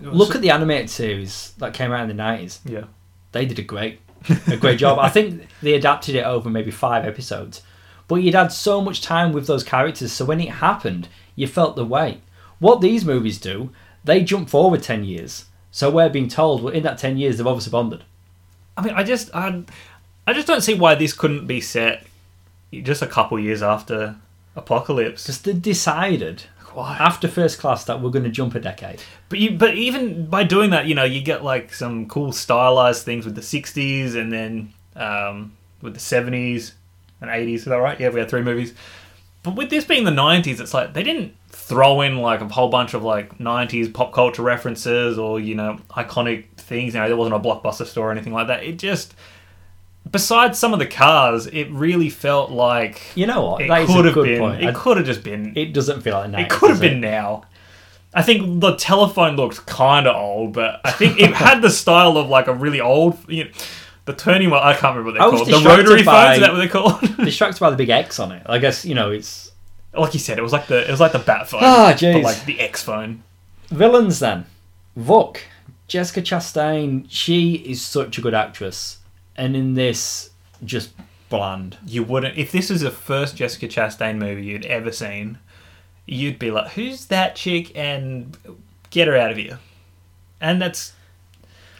Look at the animated series that came out in the nineties. yeah They did a great, a great (laughs) job. I think they adapted it over maybe five episodes, but you'd had so much time with those characters, so when it happened, you felt the weight. What these movies do, they jump forward 10 years. So we're being told, well, in that 10 years, they've obviously bonded. I mean, I just, I, I just don't see why this couldn't be set just a couple years after Apocalypse. Because they decided Why? after First Class that we're going to jump a decade. But you, but even by doing that, you know, you get like some cool stylized things with the '60s and then um, with the '70s and '80s. Is that right? Yeah, we had three movies. But with this being the '90s, it's like they didn't throw in like a whole bunch of like '90s pop culture references or you know iconic things. You know, there wasn't a blockbuster store or anything like that. It just, besides some of the cars, it really felt like You know what? it That is could a have good been. point. It I- could have just been. It doesn't feel like that. It could have been now. I think the telephone looked kind of old, but I think it had the style of like a really old. You know, the turning one. I can't remember what I they're called. The distracted rotary by- phones. Is that what they're called? (laughs) distracted by the big X on it. I guess you know it's like you said, it was like the it was like the bat phone. Ah, but jeez. like the X phone. villains. Then Vuk, Jessica Chastain. She is such a good actress, and in this, just bland. You wouldn't if this is the first Jessica Chastain movie you'd ever seen. You'd be like, "Who's that chick?" and get her out of here. And that's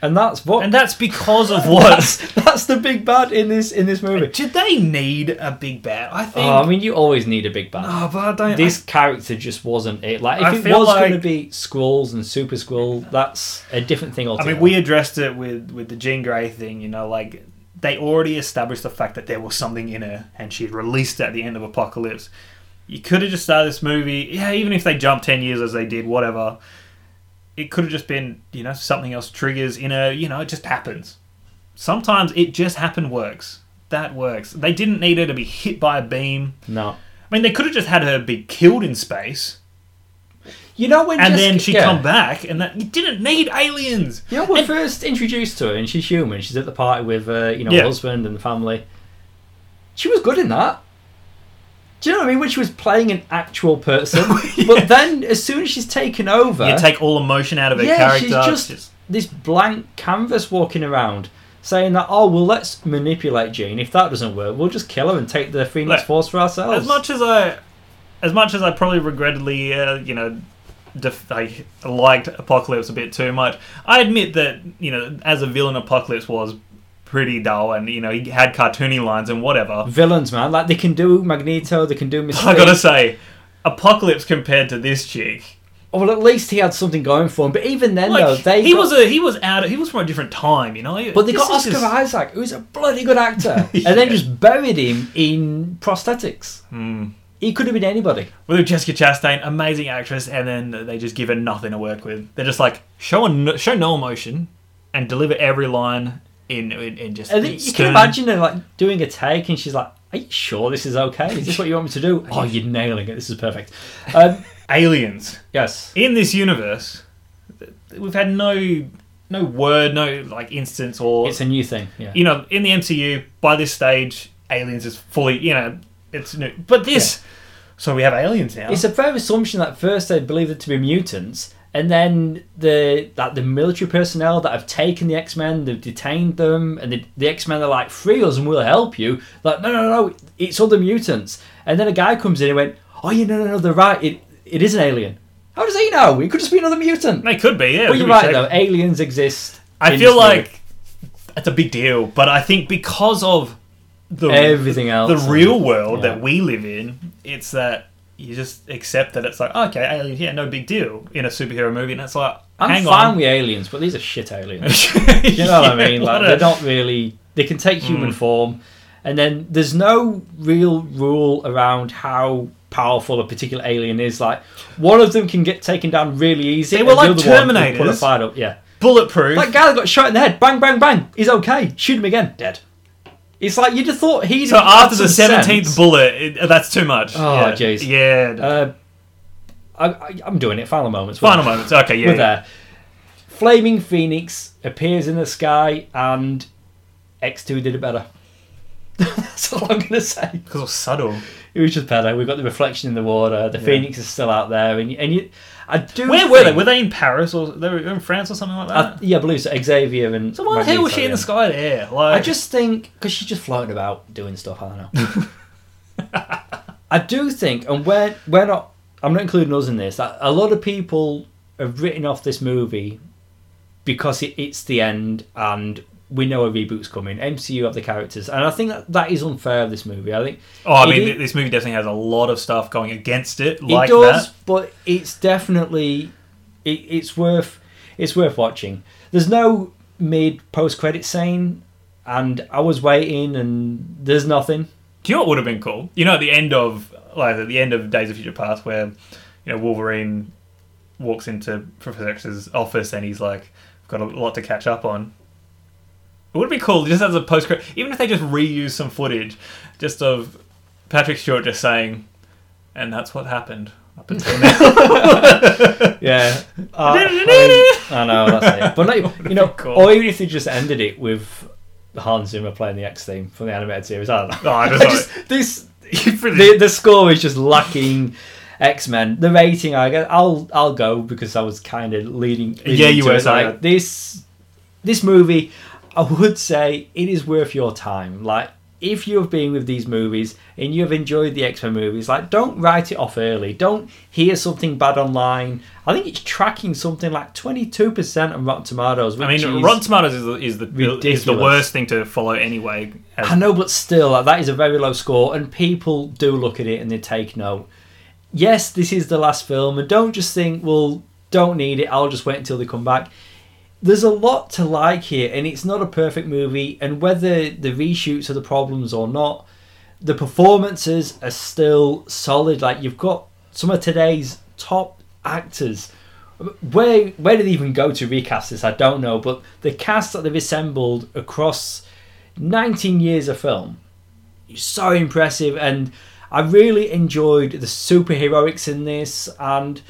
And that's Vuk. and that's because of (laughs) what. that's, that's the big bad in this in this movie. Did they need a big bat? I think. Oh, I mean, you always need a big bad. Oh, but I don't. this character just wasn't it. Like, if I it was like- going to be Skrulls and Super Skrull, that's a different thing altogether. I mean, we addressed it with with the Jean Grey thing. You know, like they already established the fact that there was something in her, and she had released it at the end of Apocalypse. You could have just started this movie, yeah. Even if they jumped ten years as they did, whatever. It could have just been, you know, something else triggers in her. You know, it just happens. Sometimes it just happen works. That works. They didn't need her to be hit by a beam. no. I mean, they could have just had her be killed in space, You know when and Jessica- then she yeah. come back, and that you didn't need aliens. You know, we're And- first introduced to her, and she's human. She's at the party with, uh, you know, Yeah. her husband and the family. She was good in that. Do you know what I mean? When she was playing an actual person, (laughs) but then as soon as she's taken over, You take all emotion out of her yeah, character. she's it's just, this blank canvas walking around, saying that, oh well, let's manipulate Jean. If that doesn't work, we'll just kill her and take the Phoenix Look, Force for ourselves. as much as I, as much as I probably regrettably, uh, you know, def- I liked Apocalypse a bit too much. I admit that you know, as a villain, Apocalypse was pretty dull, and you know, he had cartoony lines and whatever. villains, man, like they can do Magneto, they can do (laughs) Mystique. I gotta say, Apocalypse compared to this chick, well, at least he had something going for him. But even then, like though, they he got- was a he was out. Of, he was from a different time, you know. But they This got Oscar just- Isaac, who's a bloody good actor, Yeah. (laughs) and then just buried him in prosthetics. Hmm. He could have been anybody. with Jessica Chastain, amazing actress, and then they just give her nothing to work with. They're just like show no, show no emotion and deliver every line in in, in just. And you can imagine her like doing a take, and she's like, "Are you sure this is okay? Is this what you want me to do?" (laughs) oh, you're nailing it. This is perfect. Um, (laughs) aliens yes, in this universe. We've had no no word, no like instance or it's a new thing. Yeah, you know in the MCU by this stage, aliens is fully you know it's new. But this, so we have aliens now. it's a fair assumption that first they believed it to be mutants. And then the that the military personnel that have taken the X Men, they've detained them, and the, the X Men are like, "Free us, and we'll help you." Like, no, no, no, it's other mutants. And then a guy comes in and went, "Oh, yeah, no, no, no, they're right. It it is an alien." How does he know? It could just be another mutant. they could be, yeah. But you're right though. Aliens exist. I feel like it's a big deal, but I think because of the everything else. the real world Yeah. that we live in, it's that you just accept that it's like okay, aliens, yeah, no big deal in a superhero movie, and it's like I'm hang fine on, with aliens, but these are shit aliens. (laughs) you know what I mean? (laughs) Like they're a- not really. They can take human Mm. form, and then there's no real rule around how powerful a particular alien is. Like one of them can get taken down really easy. They were like the can Pull a Terminators. fight up. Yeah, bulletproof. that guy that got shot in the head. Bang, bang, bang. He's okay. Shoot him again. Dead. It's like you just thought he'd. so after the seventeenth bullet, it, that's too much. Oh, yeah. jeez. Yeah. Uh, I, I, I'm doing it. Final moments. Final moments. Okay, yeah. We're yeah. there. Flaming Phoenix appears in the sky, and X2 did it better. (laughs) That's all I'm going to say. Because it was subtle. It was just better. We've got the reflection in the water. The Yeah. Phoenix is still out there, and and you, I do. Where were they? Were they in Paris or they were in France or something like that? I, yeah, blue. So Xavier and. so why the hell was she in the sky there? Like, I just think because she's just floating about doing stuff. I don't know. (laughs) I do think, and we're we're not. I'm not including us in this. A lot of people have written off this movie because it, it's the end, and we know a reboot's coming. MCU have the characters, and I think that, that is unfair of this movie. I think Oh, I mean, is- this movie definitely has a lot of stuff going against it, like it does, that. but it's definitely it, it's worth it's worth watching. There's no mid post credit scene, and I was waiting, and there's nothing. Do you know what would have been cool? You know, at the end of like at the end of Days of Future Past, where you know Wolverine walks into Professor X's office and he's like, "I've got a lot to catch up on." It would be cool just as a post credit, even if they just reuse some footage, just of Patrick Stewart just saying, "And that's what happened up until now." (laughs) Yeah, (laughs) uh, I, mean, I know that's it. But like, (laughs) you know, Cool. or even if they just ended it with Hans Zimmer playing the X theme from the animated series, I don't know. Oh, I I just just, this the, the score is just lacking X Men. The rating, I guess, I'll I'll go because I was kind of leading. leading Yeah, you were, Like, this this movie, I would say it is worth your time. Like if you have been with these movies and you have enjoyed the X Men movies, like don't write it off early. Don't hear something bad online. I think it's tracking something like twenty two percent on Rotten Tomatoes. Which I mean, Rotten Tomatoes is the, is the is the worst thing to follow anyway. as- I know, but still, like, that is a very low score, and people do look at it and they take note. Yes, this is the last film, and don't just think, well, don't need it, I'll just wait until they come back. There's a lot to like here, and it's not a perfect movie, and whether the reshoots are the problems or not, the performances are still solid. Like, you've got some of today's top actors. Where where did they even go to recast this? I don't know, but the cast that they've assembled across 19 years of film is so impressive and I really enjoyed the superheroics in this and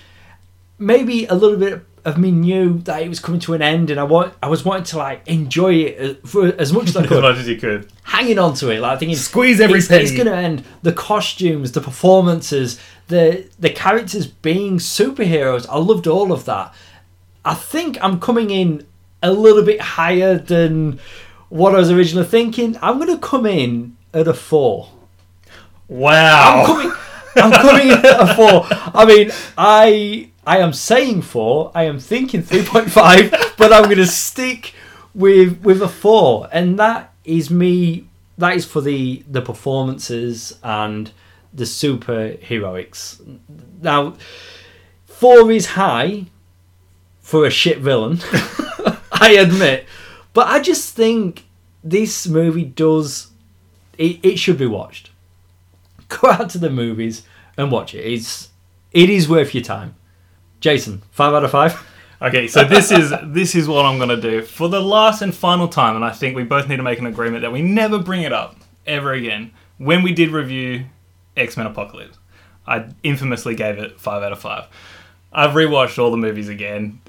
maybe a little bit of me knew that it was coming to an end and I want I was wanting to like enjoy it for as much as I (laughs) as could much as you could. hanging on to it like thinking Squeeze every it's, penny. it's gonna end the costumes the performances the the characters being superheroes I loved all of that I think I'm coming in a little bit higher than what I was originally thinking I'm gonna come in at a four Wow. I'm coming. I'm coming in at a four. I mean, I I am saying four. I am thinking three point five, but I'm going to stick with with a four, and that is me. That is for the the performances and the super heroics. Now, four is high for a shit villain. (laughs) I admit, but I just think this movie does. It, it should be watched go out to the movies and watch it. It's it is worth your time. Jason, five out of five. Okay, so this is this is what I'm gonna do for the last and final time, and I think we both need to make an agreement that we never bring it up ever again. When we did review X Men Apocalypse, I infamously gave it five out of five. I've rewatched all the movies again,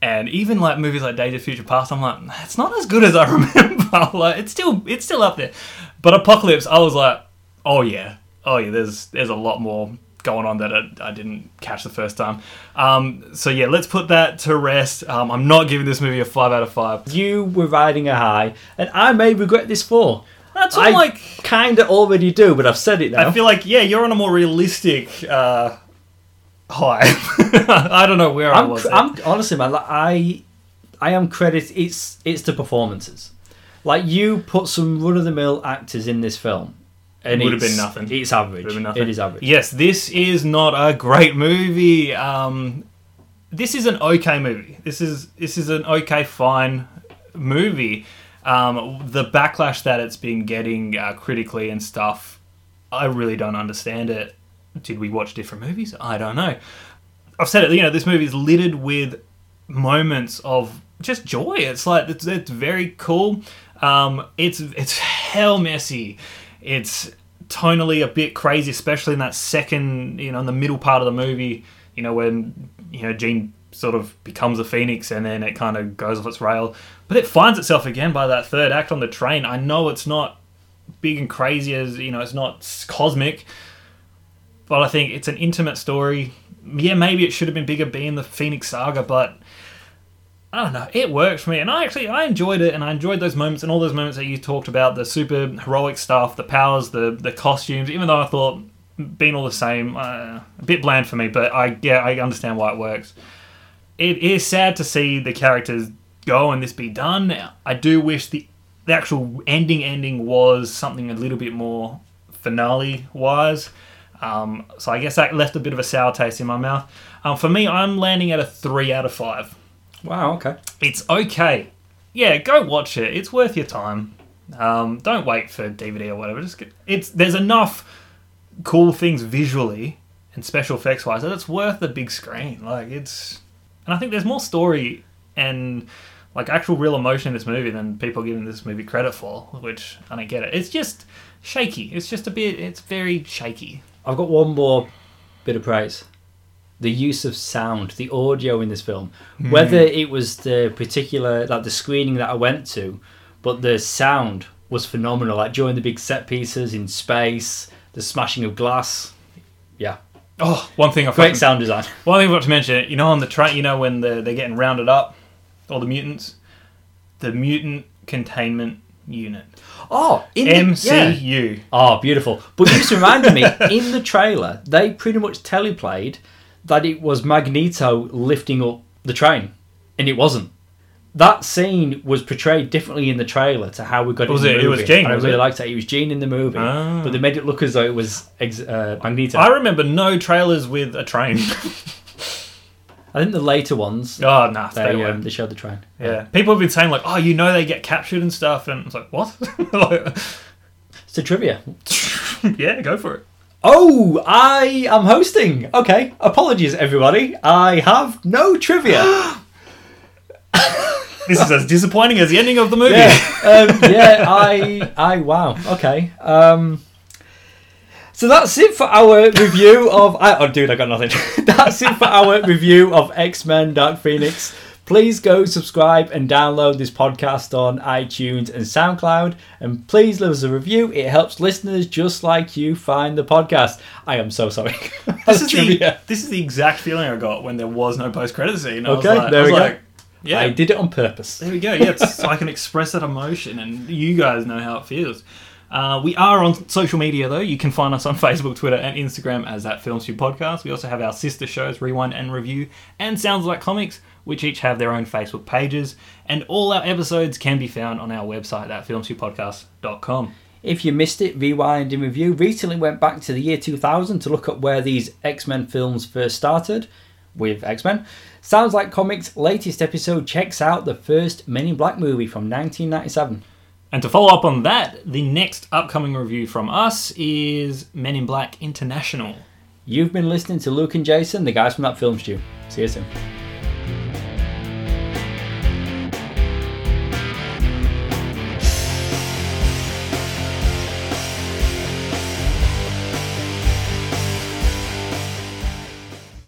and even like movies like Days of Future Past, I'm like, it's not as good as I (laughs) remember. like, it's still it's still up there, but Apocalypse, I was like, oh yeah, oh yeah, there's there's a lot more going on that I, I didn't catch the first time. Um, so yeah, let's put that to rest. Um, I'm not giving this movie a five out of five. You were riding a high, and I may regret this for. That's all I like kind of already do, but I've said it now. I feel like yeah, you're on a more realistic uh, high. (laughs) I don't know where I I'm, was. I'm honestly, man. Like, I, I am credit. It's it's the performances. Like you put some run of the mill actors in this film, and Would have been nothing. It's average. Been nothing. It is average. Yes, this is not a great movie. Um, this is an okay movie. This is this is an okay, fine movie. Um, the backlash that it's been getting uh, critically and stuff, I really don't understand it. Did we watch different movies? I don't know. I've said it. You know, this movie is littered with moments of just joy. It's like it's, it's very cool. Um, it's it's (laughs) hell messy. It's tonally a bit crazy, especially in that second, you know, in the middle part of the movie. You know, when you know Jean sort of becomes a phoenix and then it kind of goes off its rail, but it finds itself again by that third act on the train. I know it's not big and crazy as you know, it's not cosmic, but I think it's an intimate story. Yeah, maybe it should have been bigger being the Phoenix Saga, but I don't know, it worked for me, and I actually I enjoyed it, and I enjoyed those moments and all those moments that you talked about the super heroic stuff, the powers, the the costumes. Even though I thought being all the same, uh, a bit bland for me, but I yeah I understand why it works. It is sad to see the characters go and this be done. I do wish the the actual ending ending was something a little bit more finale wise. Um, so I guess that left a bit of a sour taste in my mouth. Um, for me, I'm landing at a three out of five. Wow. Okay. It's okay. Yeah, go watch it. It's worth your time. Um, don't wait for DVD or whatever. Just get, it's there's enough cool things visually and special effects wise that it's worth the big screen. Like it's, and I think there's more story and like actual real emotion in this movie than people giving this movie credit for, which I don't get it. It's just shaky. It's just a bit. It's very shaky. I've got one more bit of praise. The use of sound, the audio in this film, hmm. whether it was the particular like the screening that I went to, but the sound was phenomenal. Like during the big set pieces in space, the smashing of glass. Yeah, Oh, one thing I great sound design. (laughs) One thing I forgot to mention, you know, on the train, you know, when the, they're getting rounded up, all the mutants, the mutant containment unit, Oh, in the, yeah. MCU. Oh, beautiful. But you just reminded me, in the trailer, they pretty much teleplayed that it was Magneto lifting up the train, and it wasn't. That scene was portrayed differently in the trailer to how we got Was it in it- the it was Jean, I really it? liked that. It was Jean in the movie, Ah. but they made it look as though it was ex- uh, Magneto. I remember no trailers with a train. (laughs) (laughs) I think the later ones, oh, nah, stay they, um, they showed the train. yeah. People have been saying, like, oh, you know they get captured and stuff, and it's like, what? (laughs) Like, It's a trivia. yeah, go for it. Oh, I am hosting. Okay, apologies, everybody. I have no trivia. (gasps) (laughs) This is as disappointing as the ending of the movie. yeah, (laughs) um, yeah. I, I, wow. Okay. Um, so that's it for our review of. I, oh, dude, I got nothing. (laughs) that's it for our review of X Men: Dark Phoenix. Please go subscribe and download this podcast on iTunes and SoundCloud, and please leave us a review. It helps listeners just like you find the podcast. I am so sorry. (laughs) This is, the, this is the exact feeling I got when there was no post credit scene. I was Okay, like, there we go. like, Yeah, I did it on purpose. There we go. Yeah, so I can express that emotion, and you guys know how it feels. Uh, we are on social media though. You can find us on Facebook, Twitter, and Instagram as that Film Stew Podcast. We also have our sister shows, Rewind and Review, and Sounds Like Comics, which each have their own Facebook pages. And all our episodes can be found on our website at filmstewpodcast.com. If you missed it, Rewind and Review recently went back to the year 2000 to look at where these X Men films first started with X Men. Sounds like Comics' latest episode checks out the first Men in Black movie from 1997. And to follow up on that, the next upcoming review from us is Men in Black International. You've been listening to Luke and Jason, the guys from that film stew. See you soon.